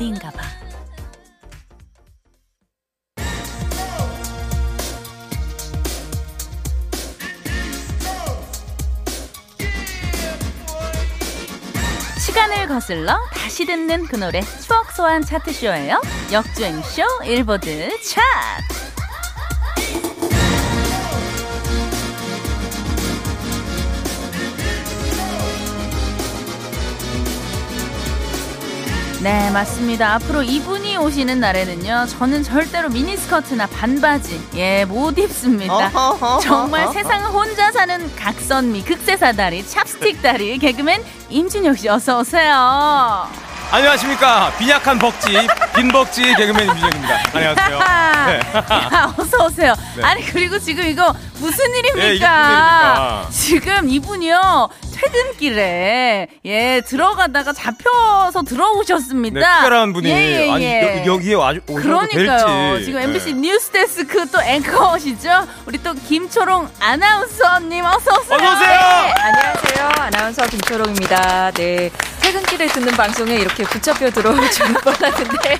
나비인가 봐. 시간을 거슬러 다시 듣는 그 노래 추억 소환 차트쇼예요. 역주행쇼 일보드 차트. 네, 맞습니다. 앞으로 이분이 오시는 날에는요, 저는 절대로 미니스커트나 반바지, 예, 못 입습니다. 정말 세상을 혼자 사는 각선미, 극세사 다리, 찹스틱 다리, 개그맨 임준혁 씨, 어서오세요. 안녕하십니까 빈약한 벅지 빈벅지 개그맨 임준혁입니다 안녕하세요 네. 야, 어서 오세요. 네. 아니 그리고 지금 이거 무슨 일입니까? 예, 이게 무슨 일입니까? 지금 이분이요 퇴근길에 예 들어가다가 잡혀서 들어오셨습니다. 네, 특별한 분이 예, 예, 아니 예. 여, 기에 와주 그러니까요. 될지 지금 네. MBC 뉴스데스크 또 앵커시죠? 우리 또 김초롱 아나운서님 어서 오세요. 어서 오세요. 네. 안녕하세요. 아나운서 김초롱입니다. 네. 퇴근길에 듣는 방송에 이렇게 붙잡혀 들어올 줄 몰랐는데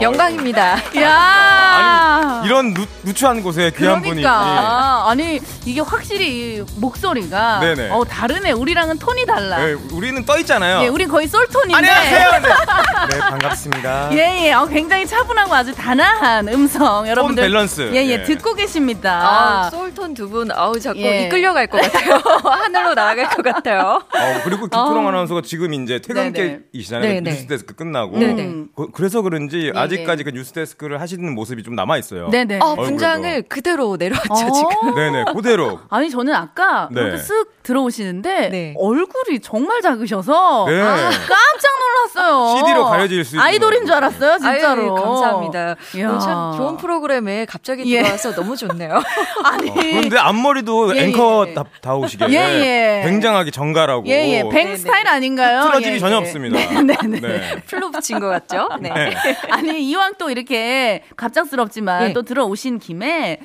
영광입니다. 야. 아니 이런 누, 누추한 곳에 귀한 분이 그러니까 아니 이게 확실히 이 목소리가 네네. 어 다르네. 우리랑은 톤이 달라. 예, 우리는 떠 있잖아요 예, 우린 거의 솔톤인데. 안녕하세요 네, 네, 반갑습니다 예, 예. 어, 굉장히 차분하고 아주 단아한 음성 여러분들. 밸런스. 예, 예. 예. 듣고 계십니다. 아, 솔톤 두 분, 아우, 자꾸 예. 이끌려갈 것 같아요. 하늘로 나아갈 것 같아요. 어, 그리고 김초롱 아나운서가 지금 이제 퇴근길이시잖아요 네네. 뉴스데스크 끝나고 네네. 음. 그, 래서 그런지 예, 아직까지 그 뉴스데스크를 하시는 모습이 좀 남아 있어요 네네. 아, 얼굴도. 분장을 그대로 내려왔죠, 어? 지금. 네네 그대로 아니 저는 아까 네. 이렇게 쓱 들어오시는데 네. 얼굴이 정말 작으셔서 네. 깜짝 놀랐어요. CD로 가려질 수 있는 아이돌인 줄 알았어요, 진짜로. 아유, 감사합니다. 이야. 오늘 참 좋은 프로그램에 갑자기 예. 들어와서 너무 좋네요. 아니. 어, 그런데 앞머리도 예, 앵커 예. 다, 다우시게 예, 예. 굉장하게 정갈하고 예, 예. 뱅 네네. 스타일 아닌가요? 틀어짐이 예, 전혀 예. 없습니다. 네, 네. 네. 풀로 붙인 것 같죠? 네. 네. 아니 이왕 또 이렇게 갑작스럽지만 예. 또 들어오신 김에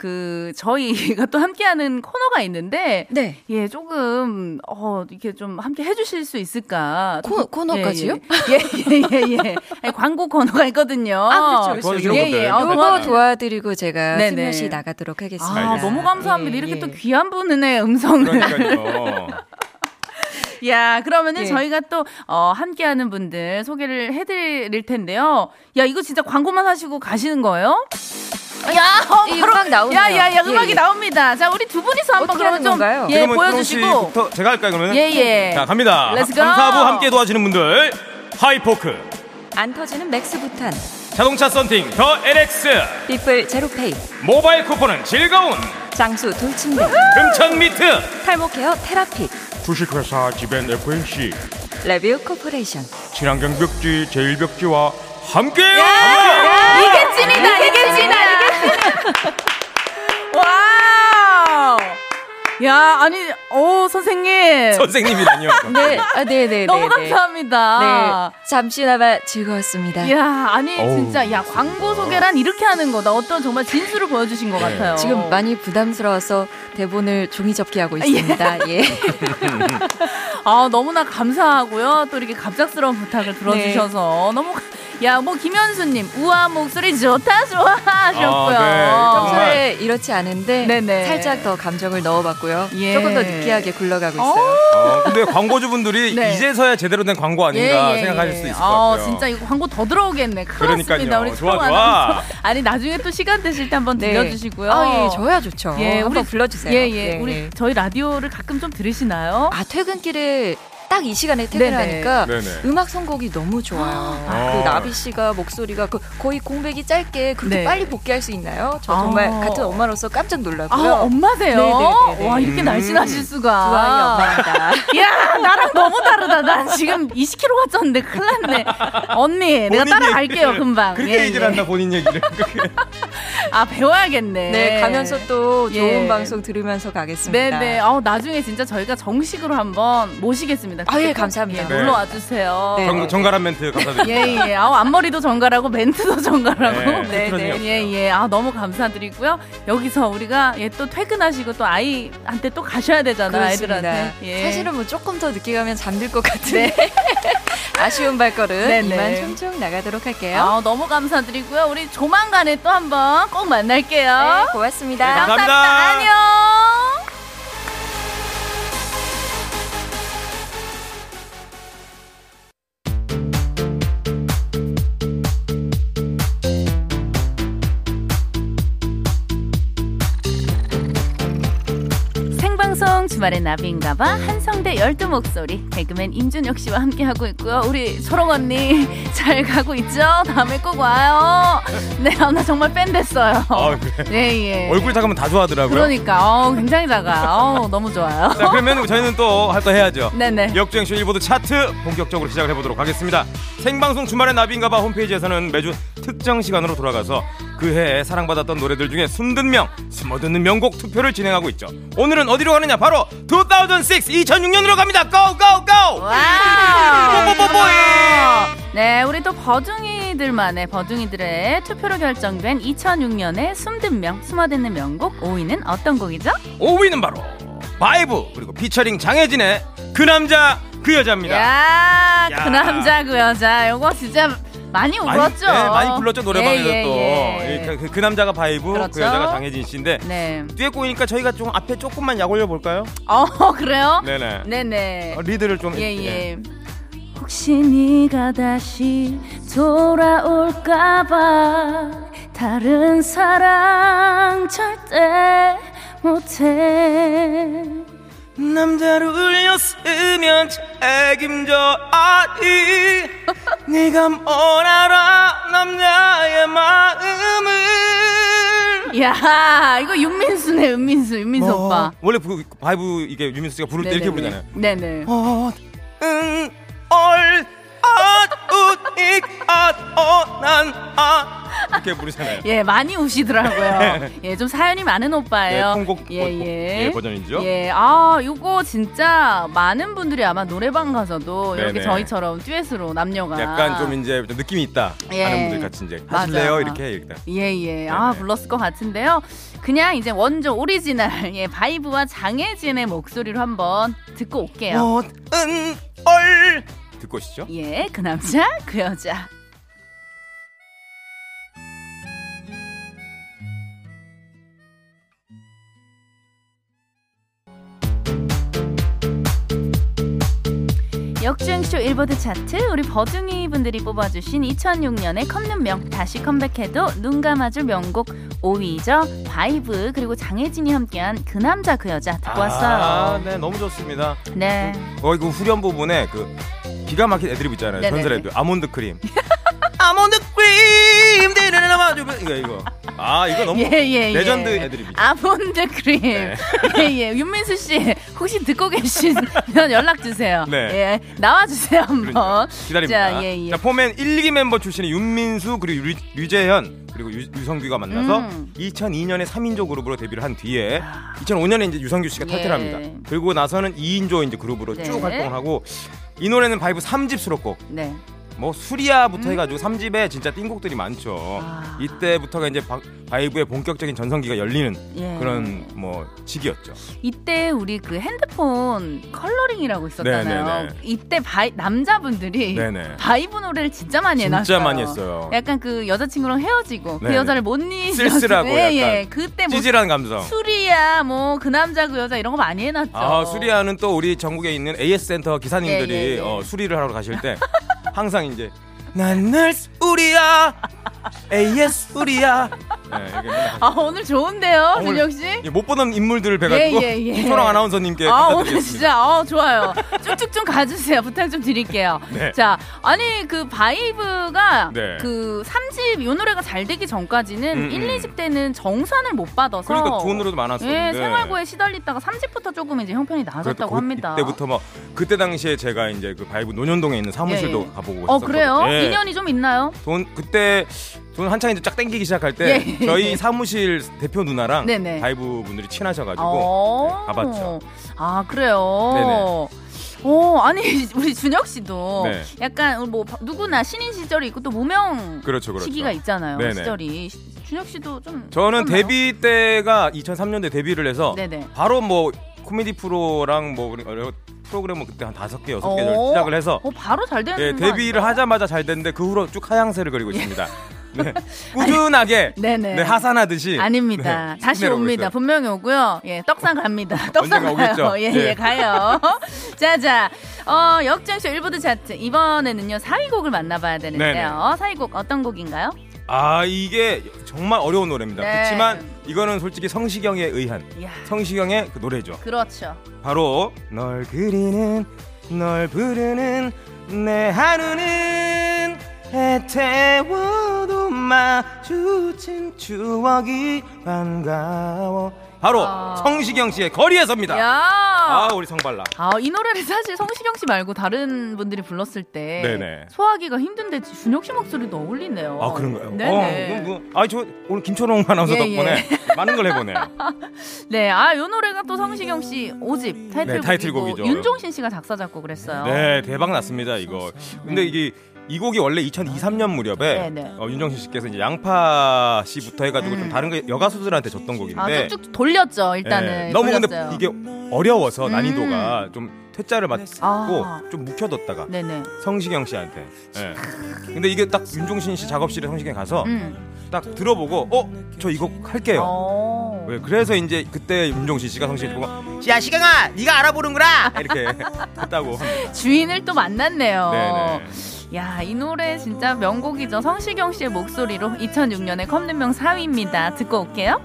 그 저희가 또 함께하는 코너가 있는데 네. 예 조금 어 이렇게 좀 함께 해주실 수 있을까 코- 코너까지요? 예예예 예, 예, 예. 광고 코너가 있거든요. 아, 그렇죠, 도와주시는 예. 예. 어, 도와- 도와드리고 제가 네네. 슬며시 나가도록 하겠습니다. 아 너무 감사합니다. 예, 이렇게 예. 또 귀한 분의 음성을 그러니까요. 야, 그러면은 예. 저희가 또, 어, 함께하는 분들 소개를 해드릴 텐데요. 야, 이거 진짜 광고만 하시고 가시는 거예요? 야, 어, 이 바로- 음악 나오네요. 야, 야, 야, 예, 음악이 예. 나옵니다. 자, 우리 두 분이서 한번 어떻게 그러면 좀, 건가요? 예, 보여주시고. 제가 할까요, 그러면? 예, 예. 자, 갑니다. Let's go. 3, 4부 함께 도와주는 분들. 하이포크, 안 터지는 맥스 부탄, 자동차 썬팅, 더 LX, 비플 제로페이, 모바일 쿠폰은 즐거운, 장수 돌침대, 금천 미트, 탈모 케어 테라픽, 주식회사 지벤 FNC, 레뷰 코퍼레이션. 친환경 벽지, 제일 벽지와 함께요! 이게 찐이다, 이게 찐이다, 이게 찐이다. wow. 야, 아니, 오, 선생님. 선생님이라뇨. 네, 아, 네, 네, 너무 네, 네. 감사합니다. 네, 잠시나마 즐거웠습니다. 야, 아니 어우. 진짜 야 광고 소개란 이렇게 하는 거다. 어떤 정말 진수를 보여주신 것 네. 같아요. 지금 많이 부담스러워서 대본을 종이 접기하고 있습니다. 예. 아 너무나 감사하고요. 또 이렇게 갑작스러운 부탁을 들어주셔서 너무 야 뭐 김현수님 우아 목소리 좋다 좋아 하셨고요. 아, 네. 평소에 이렇지 않은데 네네. 살짝 더 감정을 넣어봤고요. 예. 조금 더 느끼하게 굴러가고 있어요. 어, 근데 광고주분들이 네. 이제서야 제대로 된 광고 아닌가 생각하실 수도 있을 것 아, 같아요. 진짜 이거 광고 더 들어오겠네. 그러니까요. 우리 좋아, 좋아. 아니 나중에 또 시간 되실 때 한번 네. 들려주시고요. 아, 예, 저야 좋죠. 예, 한번 우리- 불러주세요. 예, 예. 네, 우리 네. 저희 라디오를 가끔 좀 들으시나요? 아, 퇴근길에 딱 이 시간에 퇴근하니까. 음악 선곡이 너무 좋아요. 아. 그 나비 씨가 목소리가 그 거의 공백이 짧게 그렇게 네. 빨리 복귀할 수 있나요? 저 아. 정말 같은 엄마로서 깜짝 놀랐고요. 아, 엄마세요? 네네네네. 와, 이렇게 음. 날씬하실 수가. 좋아요, 엄마입니다. 야, 나랑 너무 다르다. 난 지금 20kg가 쪘는데 큰일 났네. 언니, 내가 따라갈게요, 금방. 그렇게 예, 얘기를 예. 한다 본인 얘기를. 아, 배워야겠네. 네, 가면서 또 좋은 예. 방송 들으면서 가겠습니다. 네네. 어, 나중에 진짜 저희가 정식으로 한번 모시겠습니다. 감사합니다. 아, 예, 꼭, 감사합니다. 예, 네. 놀러 와주세요. 네. 정, 정갈한 멘트 감사드립니다. 예, 예. 아우, 앞머리도 정갈하고, 멘트도 정갈하고. 네, 네, 틀어짐이 네. 없어요. 예, 예. 아, 너무 감사드리고요. 여기서 우리가 예, 또 퇴근하시고 또 아이한테 또 가셔야 되잖아요, 그렇습니다. 아이들한테. 예. 사실은 뭐 조금 더 늦게 가면 잠들 것 같은데 아쉬운 발걸음 네, 이만 네. 총총 나가도록 할게요. 아, 너무 감사드리고요. 우리 조만간에 또 한번 꼭 만날게요. 네, 고맙습니다. 네, 감사합니다. 안녕. 생방송 주말의 나비인가봐 한성대 열두 목소리 개그맨 임준혁 씨와 함께 하고 있고요 우리 소롱 언니 잘 가고 있죠? 다음에 꼭 와요 네, 아, 나 정말 팬 됐어요 아, 그래. 네, 예. 얼굴 작으면 다 좋아하더라고요. 그러니까 어, 굉장히 작아 어, 너무 좋아요 자, 그러면 저희는 또할거 해야죠. 네네 역주행쇼 일보드 차트 본격적으로 시작을 해보도록 하겠습니다. 생방송 주말의 나비인가봐 홈페이지에서는 매주 특정 시간으로 돌아가서 그 해에 사랑받았던 노래들 중에 숨든 명, 숨어듣는 명곡 투표를 진행하고 있죠. 오늘은 어디로 가느냐? 바로 2006, 2006년으로 갑니다. go, go, go! Wow! 네 우리 또 버둥이들만의 버둥이들의 투표로 결정된 2006년의 숨듣명 숨어듣는 명곡 5위는 어떤 곡이죠? 5위는 바로 바이브 그리고 피처링 장혜진의 그 남자 그 여자입니다. 야, 야. 그 남자 그 여자 요거 진짜 많이 울었죠. 많이, 네, 많이 불렀죠 노래방에서 예, 예, 또. 예. 그, 그- 그 남자가 바이브, 그렇죠. 그 여자가 장혜진 씨인데 네. 듀엣 곡이니까 저희가 좀 앞에 조금만 약 올려 볼까요? 어 그래요? 네네. 네네. 어, 리드를 좀 예 예. 예. 혹시 네가 다시 돌아올까봐 다른 사랑 절대 못해. 남자를 울렸으면 책임져 아니. 네가 뭘 알아 남자의 마음을. 야 이거 윤민수네 윤민수 윤민수 어, 오빠. 원래 부, 바이브 이게 윤민수 씨가 부를 때 이렇게 부르잖아요. 네네. 어, 응, 얼, 아, 웃, 이, 아, 어, 난, 아. 이렇게 부르잖아요. 예, 많이 우시더라고요. 예, 좀 사연이 많은 오빠예요. 네, 통곡 예, 버- 예. 예, 버전이죠. 예, 아, 요거 진짜 많은 분들이 아마 노래방 가서도 이렇게 네네. 저희처럼 듀엣으로 남녀가 약간 좀 이제 좀 느낌이 있다 예. 하는 분들 같이 이제 맞아. 하실래요? 이렇게 일단. 예, 예. 아, 네네. 불렀을 것 같은데요. 그냥 이제 원조 오리지널 예, 바이브와 장혜진의 목소리로 한번 듣고 올게요. 어, 은, 얼. 오시죠. 예, 그 남자, 그 여자. 역주행쇼 일보드 차트 우리 버둥이 분들이 뽑아주신 2006년의 컴눈명 다시 컴백해도 눈 감아줄 명곡 5위죠 바이브 그리고 장혜진이 함께한 그 남자 그 여자 듣고 아, 왔어요 네, 너무 좋습니다. 네 어, 이거 후렴 부분에 그 기가 막힌 애드립 있잖아요. 네네네. 전설 애드립. 아몬드 크림. 아몬드 크림 봐줘. 이거 이거. 아, 이거 너무 예, 예, 예. 레전드 애드립이죠. 아몬드 크림. 네. 예, 예. 윤민수 씨, 혹시 듣고 계시면 연락 주세요. 네. 예. 나와 주세요, 한번. 기다립니다. 자, 예, 예. 자, 포맨 1, 2기 멤버 출신의 윤민수 그리고 류, 류재현 그리고 유, 유성규가 만나서 음. 2002년에 3인조 그룹으로 데뷔를 한 뒤에 2005년에 이제 유성규 씨가 예. 탈퇴를 합니다. 그리고 나서는 2인조 이제 그룹으로 네. 쭉 활동을 하고 이 노래는 바이브 3집 수록곡 네. 뭐 술이야부터 해가지고 3집에 진짜 띵곡들이 많죠. 음. 아. 이때부터가 이제 바, 바이브의 본격적인 전성기가 열리는 예. 그런 뭐 시기였죠. 이때 우리 그 핸드폰 컬러링이라고 있었잖아요. 네네네. 이때 바이, 남자분들이 네네. 바이브 노래를 진짜 많이 해놨어요. 진짜 많이 했어요. 약간 그 여자친구랑 헤어지고 그 네네. 여자를 못 잊었을 쓸쓸하고 때, 예, 예. 약간 그때 뭐 찌질한 감성. 술이야 뭐 그 남자 그 여자 이런 거 많이 해놨죠. 아, 술이야는 또 우리 전국에 있는 AS 센터 기사님들이 예, 예, 예. 어, 수리를 하러 가실 때 항상 이제 난 늘 술이야 AS 수리야. 네, 이렇게 맨날 아 오늘 좋은데요, 오늘- 준혁 씨? 예, 못 보던 인물들을 뵈가지고 예, 예, 예. 이소랑 아나운서님께 아 오늘. 진짜 어 좋아요. 쭉쭉 좀 가주세요. 부탁 좀 드릴게요. 네. 자 아니 그 바이브가 네. 그 3집 이 노래가 잘 되기 전까지는 음, 1, 음. 2집 때는 정산을 못 받아서 그러니까 좋은 노래도 예, 많았었는데 생활고에 시달리다가 3집부터 조금 이제 형편이 나아졌다고 그- 합니다. 이때부터 뭐 그때 당시에 제가 이제 그 바이브 논현동에 있는 사무실도 예, 예. 가보고 어. 그래요? 예. 인연이 좀 있나요? 돈 그때 돈 한창 이제 쫙 땡기기 시작할 때 예, 예, 저희 예. 사무실 대표 누나랑 네네. 바이브 분들이 친하셔가지고 어. 가봤죠. 아 그래요. 네네. 오 어, 아니 우리 준혁 씨도 네. 약간 뭐 누구나 신인 시절이 있고 또 무명 그렇죠, 그렇죠. 시기가 있잖아요. 네네. 시절이 준혁 씨도 좀 저는 그렇나요? 데뷔 때가 2003년대 데뷔를 해서 네네. 바로 뭐 코미디 프로랑 뭐 여러 프로그램을 그때 한 다섯 개 여섯 개 어. 시작을 해서 어 바로 잘 되는 예, 거 데뷔를 아닌가요? 하자마자 잘 됐는데 그 후로 쭉 하향세를 그리고 있습니다. 네. 꾸준하게 네네. 네, 하산하듯이 아닙니다. 네, 다시 옵니다. 분명히 오고요. 예, 떡상 갑니다. 떡상 가요. 오겠죠. 예, 예. 예, 가요. 자, 자. 어, 역정쇼 일보드 차트. 이번에는요, 4위 곡을 만나봐야 되는데요. 4위 곡 어떤 곡인가요? 아 이게 정말 어려운 노래입니다. 네. 그렇지만 이거는 솔직히 성시경에 의한 이야, 성시경의 그 노래죠. 그렇죠. 바로 널 그리는 널 부르는 내 하루는 해태워도 마 주친 추억이 반가워 바로 아. 성시경 씨의 거리에서입니다. 야아 우리 성발라. 아, 이 노래를 사실 성시경 씨 말고 다른 분들이 불렀을 때 네네. 소화하기가 힘든데 준혁 씨 목소리도 어울리네요. 아 그런가요? 네네. 어, 뭐, 뭐, 아저 오늘 김초롱 아나운서 예, 덕분에 많은 걸 해보네요. 네, 아, 요 노래가 또 성시경 씨 5집 타이틀곡이고 네, 타이틀곡이죠. 윤종신 씨가 작사 작곡을 했어요. 네 대박 났습니다 이거. 근데 이게 이 곡이 원래 2023년 무렵에 네네. 어, 윤정신 씨께서 이제 양파 씨부터 해가지고 좀 다른 거 여가수들한테 줬던 곡인데 아, 쭉쭉 돌렸죠, 일단은. 네, 너무 돌렸어요. 근데 이게 어려워서 음. 난이도가 좀 퇴짜를 맞고 아. 좀 묵혀뒀다가 네네. 성시경 씨한테. 예. 근데 이게 딱 윤종신 씨 작업실에 성시경 가서 음. 딱 들어보고 어 저 이거 할게요. 어. 네, 그래서 이제 그때 윤종신 씨가 성시경 보고 야 시경아 네가 알아보는구나 이렇게 했다고. 주인을 또 만났네요. 네네. 야, 이 노래 진짜 명곡이죠. 성시경 씨의 목소리로 2006년에 컵눈명 4위입니다. 듣고 올게요.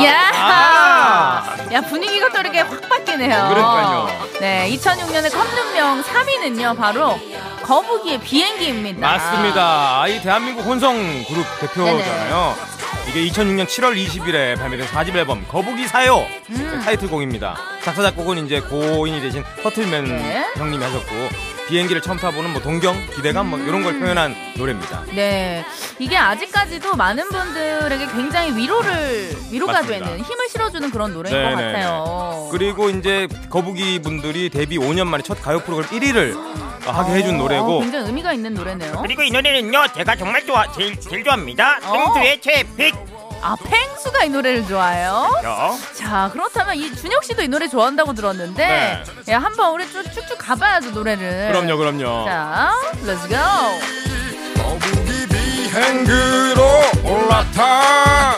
이야! 아. 야, 분위기가 또 이렇게 확 바뀌네요. 그러니까요. 네, 2006년에 컵눈명 3위는요, 바로 거북이의 비행기입니다. 맞습니다. 이 대한민국 혼성 그룹 대표잖아요. 이게 2006년 7월 20일에 발매된 4집 앨범 거북이 사요 음. 타이틀곡입니다. 작사 작곡은 이제 고인이 되신 터틀맨 네. 형님이 하셨고 비행기를 처음 타보는 뭐 동경, 기대감 뭐 이런 걸 표현한 노래입니다. 네, 이게 아직까지도 많은 분들에게 굉장히 위로를 위로가 맞습니다. 되는 힘을 실어주는 그런 노래인 것 네네네. 같아요. 그리고 이제 거북이 분들이 데뷔 5년 만에 첫 가요 프로그램 1위를 하게 해준 어, 노래고 굉장히 의미가 있는 노래네요. 그리고 이 노래는요 제가 정말 좋아 제일 제일 좋아합니다 어. 펭수의 최pick 아, 펭수가 이 노래를 좋아해요. 요 자, 그렇다면 이 준혁 씨도 이 노래 좋아한다고 들었는데, 네. 야, 한번 우리 쭉 쭉쭉 가봐야죠 노래를. 그럼요 그럼요 자, let's go. 비행기로 올라타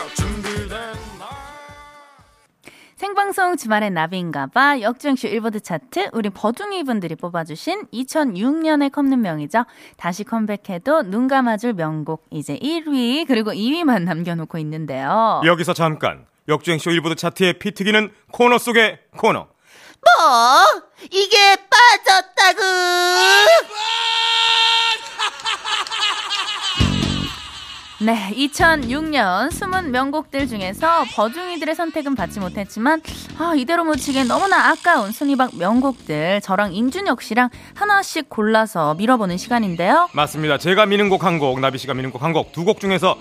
생방송 주말엔 나비인가봐 역주행쇼 일보드 차트 우리 버둥이 분들이 뽑아주신 2006년의 컴눈명이죠. 다시 컴백해도 눈 감아줄 명곡 이제 1위 그리고 2위만 남겨놓고 있는데요. 여기서 잠깐 역주행쇼 일보드 차트의 피튀기는 코너 속의 코너 뭐? 이게 빠졌다구? 네, 2006년 숨은 명곡들 중에서 버둥이들의 선택은 받지 못했지만 아, 이대로 묻히기엔 너무나 아까운 순위박 명곡들 저랑 임준혁 씨랑 하나씩 골라서 밀어보는 시간인데요. 맞습니다. 제가 미는 곡 한 곡, 나비 씨가 미는 곡 한 곡, 두 곡 중에서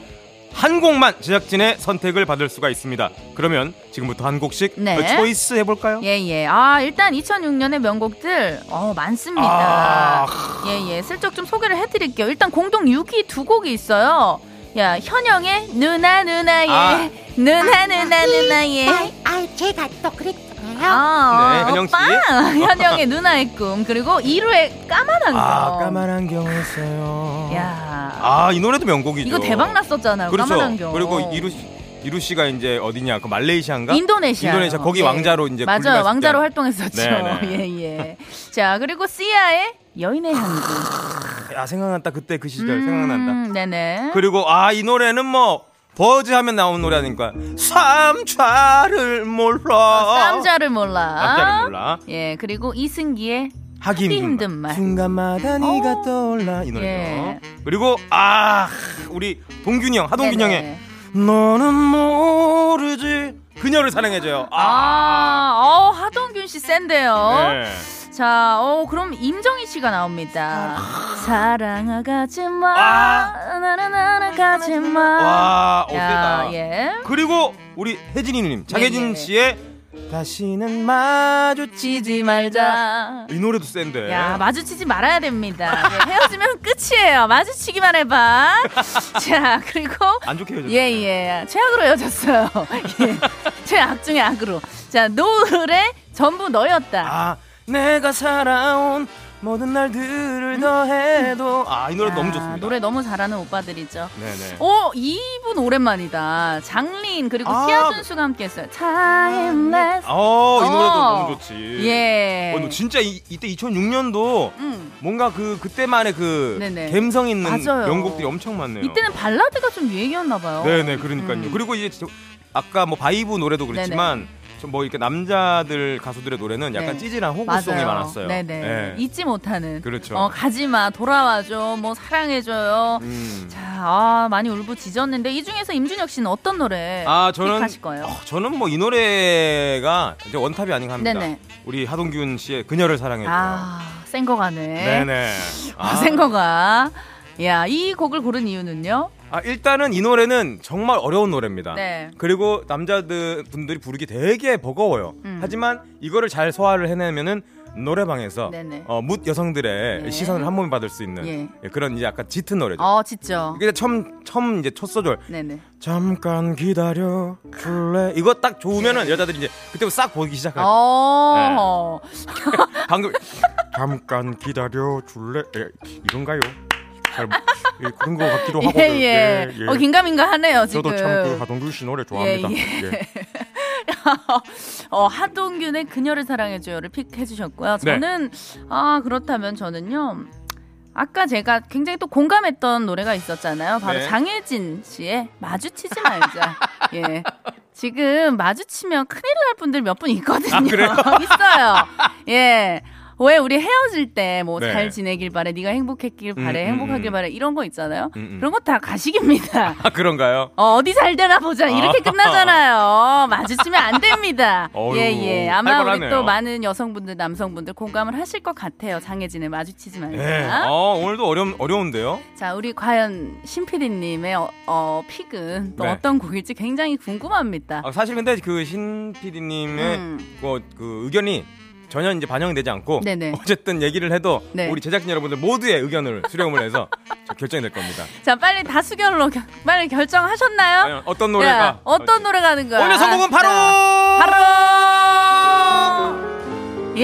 한 곡만 제작진의 선택을 받을 수가 있습니다. 그러면 지금부터 한 곡씩 네. 어, 초이스 해볼까요? 예, 예. 아, 일단 2006년의 명곡들, 어, 많습니다. 아. 예, 예. 슬쩍 좀 소개를 해드릴게요. 일단 공동 6위 두 곡이 있어요. 야, 현영의 누나, 누나의, 아. 누나, 누나, 누나의. 아, 제가 또 그랬잖아요. 아, 네, 현영 씨. 오빠. 현영의 누나의 꿈. 그리고 2루의 까만 안경. 아, 까만 안경을 써요. 야. 아, 이 노래도 명곡이죠. 이거 대박 났었잖아요. 그렇죠. 까만 안경. 그리고 이루 씨, 이루 씨가 이제 어디냐? 그 말레이시아인가? 인도네시아. 인도네시아 거기 왕자로 이제 맞아요. 왕자로 때. 활동했었죠. 네, 예, 예. 자, 그리고 시아의 여인의 향기. 야, 생각난다. 그때 그 시절 생각난다. 음, 네네. 그리고 아, 이 노래는 뭐 버즈 하면 나오는 노래 아닙니까? 삼좌를 몰라. 쌈자를 몰라. 쌈자를 몰라. 예, 그리고 이승기의 하기 하기 힘든. 말. 순간마다 네가 어. 떠올라 이 노래죠. 예. 그리고 아 우리 동균이 형 하동균 네네. 형의 너는 모르지 그녀를 사랑해줘요. 아, 아, 어, 하동균 씨 센데요. 네. 자, 어, 그럼 임정희 씨가 나옵니다. 사랑아 가지 마. 아. 나나나나 가지 마. 와, 어, 야, 세다. 예. 우리 혜진이님, 장혜진 네네. 씨의 다시는 마주치지 치지 말자. 이 노래도 센데. 야 마주치지 말아야 됩니다. 네, 헤어지면 끝이에요. 마주치기만 해봐. 자 그리고 안 좋게 헤어졌어요. 예 예 최악으로 헤어졌어요. 예. 최악 중의 악으로. 자 노래 전부 너였다. 아, 내가 살아온 모든 날들을 더해도 아, 이 노래 너무 야, 좋습니다. 노래 너무 잘하는 오빠들이죠. 네네. 오 이분 오랜만이다. 장린 그리고 아, 티아준 수가 함께했어요. Timeless. 어, 이 노래도 어. 너무 좋지. 예. 어, 너 진짜 이, 이때 2006년도 음. 뭔가 그 그때만의 그 네네. 감성 있는 맞아요. 명곡들이 엄청 많네요. 이때는 발라드가 좀 유행이었나 봐요. 네네 그러니까요. 음. 그리고 이제 저- 아까 뭐 바이브 노래도 그렇지만 좀 뭐 이렇게 남자들 가수들의 노래는 약간 네. 찌질한 호구song이 맞아요. 많았어요. 네네. 네. 잊지 못하는. 그렇죠. 어, 가지마, 돌아와줘, 뭐, 사랑해줘요. 음. 자, 아, 많이 울부짖었는데, 이 중에서 임준혁 씨는 어떤 노래 아 저는 pick하실 거예요? 어, 저는 뭐 이 노래가 이제 원탑이 아닌가 합니다. 네네. 우리 하동균 씨의 그녀를 사랑해줘. 아, 센거 가네. 네네. 아, 센 거가. 야, 이 곡을 고른 이유는요? 아, 일단은 이 노래는 정말 어려운 노래입니다. 네. 그리고 남자들 분들이 부르기 되게 버거워요. 음. 하지만 이거를 잘 소화를 해내면은 노래방에서 네네. 어, 묻 여성들의 네. 시선을 한 몸에 받을 수 있는 예. 예, 그런 이제 약간 짙은 노래죠. 어, 진짜. 이게 처음 처음 이제 첫 소절 네네. 잠깐 기다려 줄래 이거 딱 좋으면은 여자들이 이제 그때부터 싹 보기 거예요. 어. 방금 잠깐 기다려 줄래 예, 이런가요? 잘 예, 그런 거 같기도 하고 예, 예. 어, 긴가민가 하네요, 지금. 저도 참 그 하동균 씨 노래 좋아합니다. 예, 예. 어, 하동균의 그녀를 사랑해줘요를 픽해주셨고요. 네. 저는, 아, 그렇다면 저는요. 아까 제가 굉장히 또 공감했던 노래가 있었잖아요. 바로 네. 장혜진 씨의 마주치지 말자. 예. 지금 마주치면 큰일 날 분들 몇 분 있거든요. 아, 그래요? 있어요. 예. 왜 우리 헤어질 때뭐 네. 잘 지내길 바래, 네가 행복했길 바래, 음, 음, 행복하길 음. 바래 이런 거 있잖아요. 음, 음. 그런 거 다 가식입니다. 아 그런가요? 어, 어디 잘 되나 보자 이렇게 아. 끝나잖아요. 마주치면 안 됩니다. 예예. 아마 우리 살벌하네요. 또 많은 여성분들 남성분들 공감을 하실 것 같아요. 장혜진의 마주치지 말자. 네. 어, 오늘도 어려 어려운데요. 자 우리 과연 신PD님의 어, 어, 픽은 또 네. 어떤 곡일지 굉장히 궁금합니다. 아, 사실 근데 그신 PD님의 음. 그, 그 의견이 전혀 이제 반영되지 않고 네네. 어쨌든 얘기를 해도 네. 우리 제작진 여러분들 모두의 의견을 수렴을 해서 저 결정이 될 겁니다. 자 빨리 다수결로 겨- 빨리 결정하셨나요? 과연 어떤 노래가 야, 어떤 노래 가는 거야? 오늘 선곡은 바로 자, 바로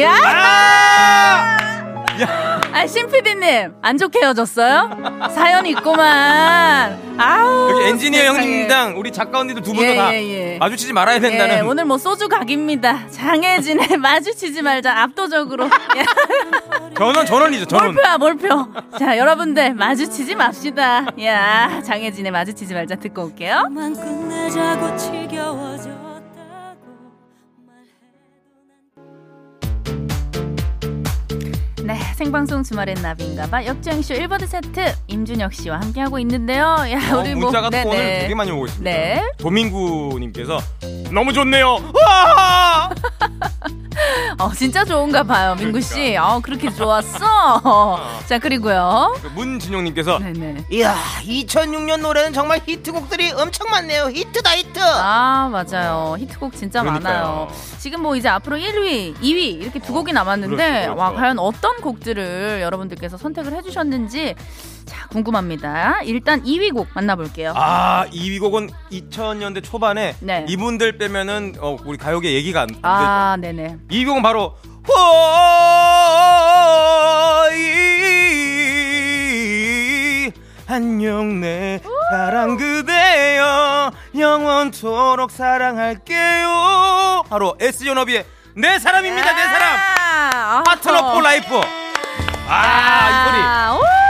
야! 아! 아, 신PD님, 안 좋게 헤어졌어요? 사연 있구만. 아우. 여기 엔지니어 세상에. 형님당 우리 작가 언니들 두 분도 예, 다 예, 예. 마주치지 말아야 된다는 예, 오늘 뭐 소주 각입니다. 장혜진의 마주치지 말자, 압도적으로. 야, 전원 전원이죠 전원. 몰표야, 몰표. 자, 여러분들, 마주치지 맙시다. 야, 장혜진의 마주치지 말자 듣고 올게요. 네, 생방송 주말엔 나비인가봐 역주행쇼 1버드 세트 임준혁 씨와 함께하고 있는데요. 야, 어, 우리 뭐. 문자가 또 네네. 오늘 되게 많이 오고 있습니다. 네. 도민구님께서 너무 좋네요. 와! 어, 진짜 좋은가 봐요, 민구 씨. 어, 그렇게 좋았어. 자, 그리고요. 그 문진용님께서 네네. 이야 2006년 노래는 정말 히트곡들이 엄청 많네요 히트다 히트 아, 맞아요. 히트곡 진짜 그러니까요. 많아요. 지금 뭐 이제 앞으로 1위, 2위 이렇게 두 곡이 남았는데, 그렇죠, 그렇죠. 와, 과연 어떤 곡들을 여러분들께서 선택을 해주셨는지, 자, 궁금합니다. 일단 2위 곡 만나볼게요. 아, 이 곡은 2000년대 초반에 네. 이분들 빼면은 어, 우리 가요계 얘기가 안 되죠. 아, 네네. 이 곡은 바로 호이 안녕 내 사랑 그대여 영원토록 사랑할게요 바로 S연업의 내 사람입니다 내 사람 아, Partner For Life 아이 소리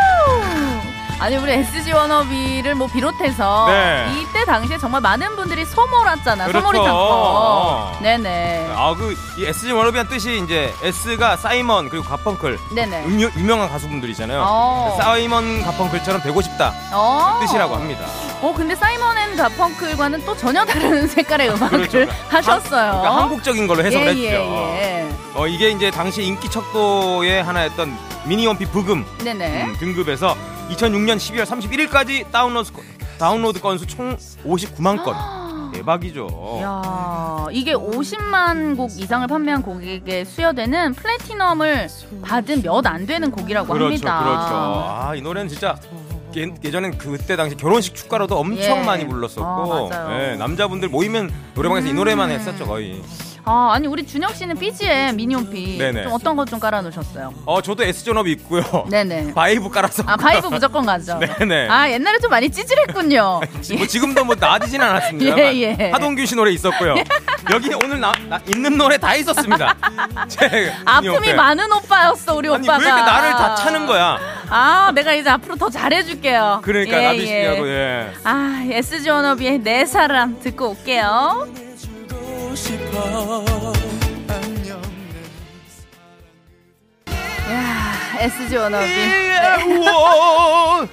아, 오! 아니 우리 SG 워너비를 뭐 비롯해서 네. 이때 당시에 정말 많은 분들이 소몰았잖아. 그렇죠. 소몰이 장터. 어. 네네. 아그 이 SG 워너비란 뜻이 이제 S가 사이먼 그리고 가펑클 네네. 음유, 유명한 가수분들이잖아요 어. 사이먼 가펑클처럼 되고 싶다 어. 뜻이라고 합니다 어 근데 사이먼 앤 가펑클과는 또 전혀 다른 색깔의 음악을 그렇죠. 하셨어요. 그러니까 한국적인 걸로 해석을 예, 했죠 예, 예. 어, 이게 이제 당시 인기 척도의 하나였던 미니원피 부금 네네. 음, 등급에서 2006년 12월 31일까지 다운로드, 건- 다운로드 건수 총 59만 건. 예, 대박이죠. 야, 이게 50만 곡 이상을 판매한 곡에게 수여되는 플래티넘을 받은 몇 안 되는 곡이라고 그렇죠, 합니다. 그렇죠. 아, 이 노래는 진짜 예, 예전엔 그때 당시 결혼식 축가로도 엄청 예. 많이 불렀었고, 아, 맞아요. 예, 남자분들 모이면 노래방에서 이 노래만 음. 했었죠 거의. 아, 아니 우리 준혁 씨는 BGM 미니홈피 네네. 좀 어떤 것 좀 깔아 놓으셨어요? 어, 저도 SG 워너비 있고요. 네네. 바이브 깔아서. 아, 바이브 무조건 가죠. 네네. 아, 옛날에 좀 많이 찌질했군요. 뭐 지금도 뭐 나아지진 않았습니다. 예, 예. 하동균 씨 노래 있었고요. 여기 오늘 나, 나 있는 노래 다 있었습니다. 제 아픔이. 많은 오빠였어, 우리 아니 오빠가. 왜 이렇게 나를 다 차는 거야? 아, 내가 이제 앞으로 더 잘해줄게요. 그러니까 예, 나비 씨하고 예. 아, SG 워너비의 내 사람 듣고 올게요. 야, SG 워너비.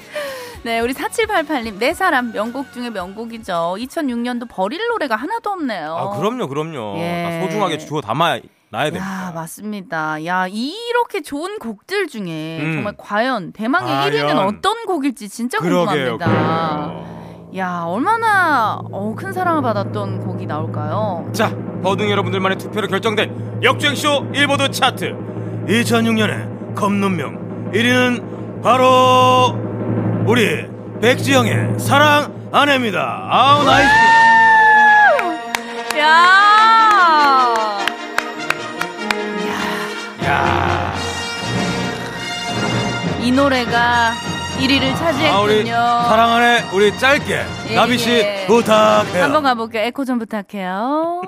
네, 우리 4788님, 내 사람 명곡 중에 명곡이죠. 2006년도 버릴 노래가 하나도 없네요. 아 그럼요, 그럼요. 예. 다 소중하게 주워 담아 놔야 야, 됩니다. 맞습니다. 야, 이렇게 좋은 곡들 중에 음. 정말 과연 대망의 과연. 1위는 어떤 곡일지 진짜 그러게요, 궁금합니다. 그러게요. 야, 얼마나 어, 큰 사랑을 받았던 곡이 나올까요? 자, 버둥 여러분들만의 투표로 결정된 역주행쇼 일보드 차트 2006년의 검눈명 1위는 바로 우리 백지영의 사랑 아내입니다. 아우 나이스. 야! 야, 이 노래가 1위를 차지했군요. 아 우리 사랑 아내 우리 짧게 예, 나비 씨 예. 부탁해요. 한번 가볼게요. 에코 좀 부탁해요.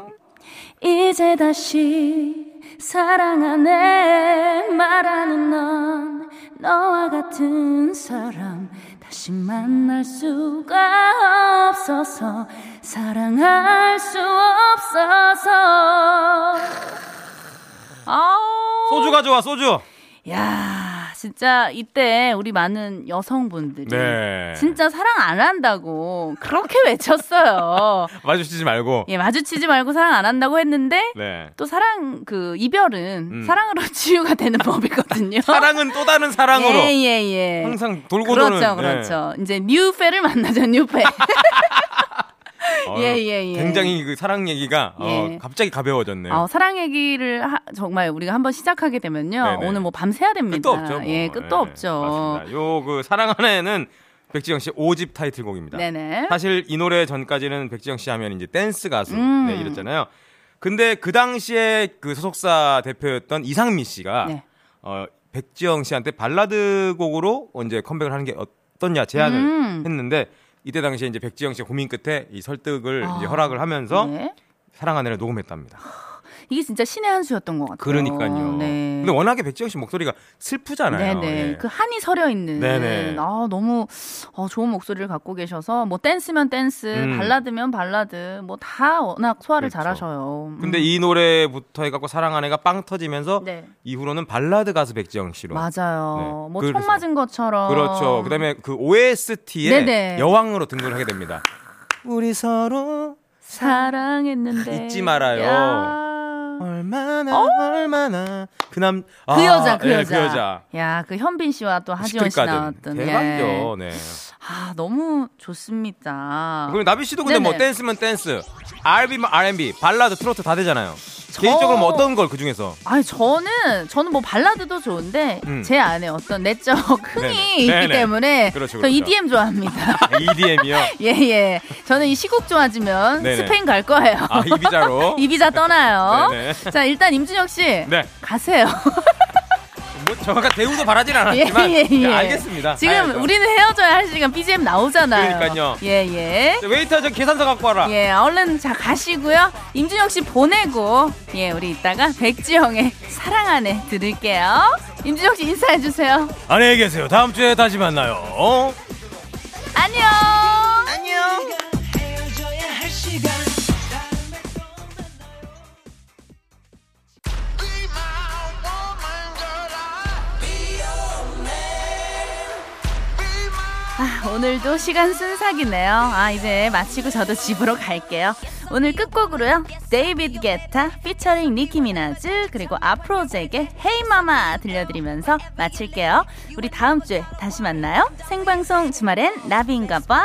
이제 다시 사랑하네 말하는 넌 너와 같은 사람 다시 만날 수가 없어서 사랑할 수 없어서 소주 가져와 소주. 야 진짜 이때 우리 많은 여성분들이 네. 진짜 사랑 안 한다고 그렇게 외쳤어요. 마주치지 말고. 예, 마주치지 말고 사랑 안 한다고 했는데 네. 또 사랑 그 이별은 음. 사랑으로 치유가 되는 법이거든요. 사랑은 또 다른 사랑으로 예, 예, 예. 항상 돌고 그렇죠, 도는. 그렇죠. 이제 뉴페를 만나죠, 뉴페. 어, 예, 예, 예. 굉장히 그 사랑 얘기가 어, 예. 갑자기 가벼워졌네요. 어, 사랑 얘기를 하- 정말 우리가 한번 시작하게 되면요. 네네. 오늘 뭐 밤새야 됩니다. 끝도 없죠. 뭐. 예, 끝도 예, 없죠. 맞습니다. 요 그 사랑 안 해는 백지영 씨 5집 타이틀곡입니다. 네네. 사실 이 노래 전까지는 백지영 씨 하면 이제 댄스 가수 음. 네, 이랬잖아요. 근데 그 당시에 그 소속사 대표였던 이상미 씨가 네. 어, 백지영 씨한테 발라드 곡으로 이제 컴백을 하는 게 어떻냐 제안을 음. 했는데 이때 당시에 이제 백지영 씨가 고민 끝에 이 설득을 아. 이제 허락을 하면서 네. 사랑 안 해를 녹음했답니다. 이게 진짜 신의 한 수였던 것 같아요. 그러니까요. 네. 근데 워낙에 백지영 씨 목소리가 슬프잖아요. 네네. 예. 그 한이 서려 있는. 네네. 아, 너무 어, 좋은 목소리를 갖고 계셔서 뭐 댄스면 댄스, 음. 발라드면 발라드, 뭐 다 워낙 소화를 그렇죠. 잘하셔요. 근데 음. 이 노래부터 해갖고 사랑 안 해가 빵 터지면서 네. 이후로는 발라드 가수 백지영 씨로. 맞아요. 네. 뭐 그래서- 총 맞은 것처럼. 그렇죠. 그다음에 그 OST의 네네. 여왕으로 등극을 하게 됩니다. 우리 서로 사랑했는데 잊지 말아요. 야. 얼마나 얼마나 그남 아, 그 여자, 그 예, 여자. 그 여자. 야, 그 현빈 씨와 또 하지원 씨. 나왔던. 대박이죠. 예. 네. 아, 너무 좋습니다. 그리고 나비 씨도 근데 뭐 네네. 댄스면 댄스, R&B면 R&B, 발라드, 트로트 다 되잖아요. 개인적으로 뭐 어떤 걸 그 중에서? 아니 저는 저는 뭐 발라드도 좋은데 음. 제 안에 어떤 내적 흥이 네네. 있기 네네. 때문에 그렇죠, 저 그렇죠. EDM 좋아합니다. EDM이요. 예예. 저는 이 시국 좋아지면 네네. 스페인 갈 거예요. 아 이비자로. 이비자 떠나요. 자 일단 임준혁 씨 네. 가세요. 뭐 정확한 대우도 바라진 않았지만 예, 예, 예. 네, 알겠습니다. 지금 가야죠. 우리는 헤어져야 할 시간 BGM 나오잖아요. 그러니까요. 예예. 자, 웨이터 저 계산서 갖고 와라. 예, 얼른 자 가시고요. 임준혁 씨 보내고 예, 우리 이따가 백지영의 사랑 안 해 들을게요. 임준혁 씨 인사해 주세요. 안녕히 계세요. 다음 주에 다시 만나요. 어? 안녕. 오늘도 시간 순삭이네요. 아, 이제 마치고 저도 집으로 갈게요. 오늘 끝곡으로요. 데이비드 게타 피처링 니키 미나즈 그리고 아프로잭의 Hey Mama 들려드리면서 마칠게요. 우리 다음 주에 다시 만나요. 생방송 주말엔 나비인가 봐.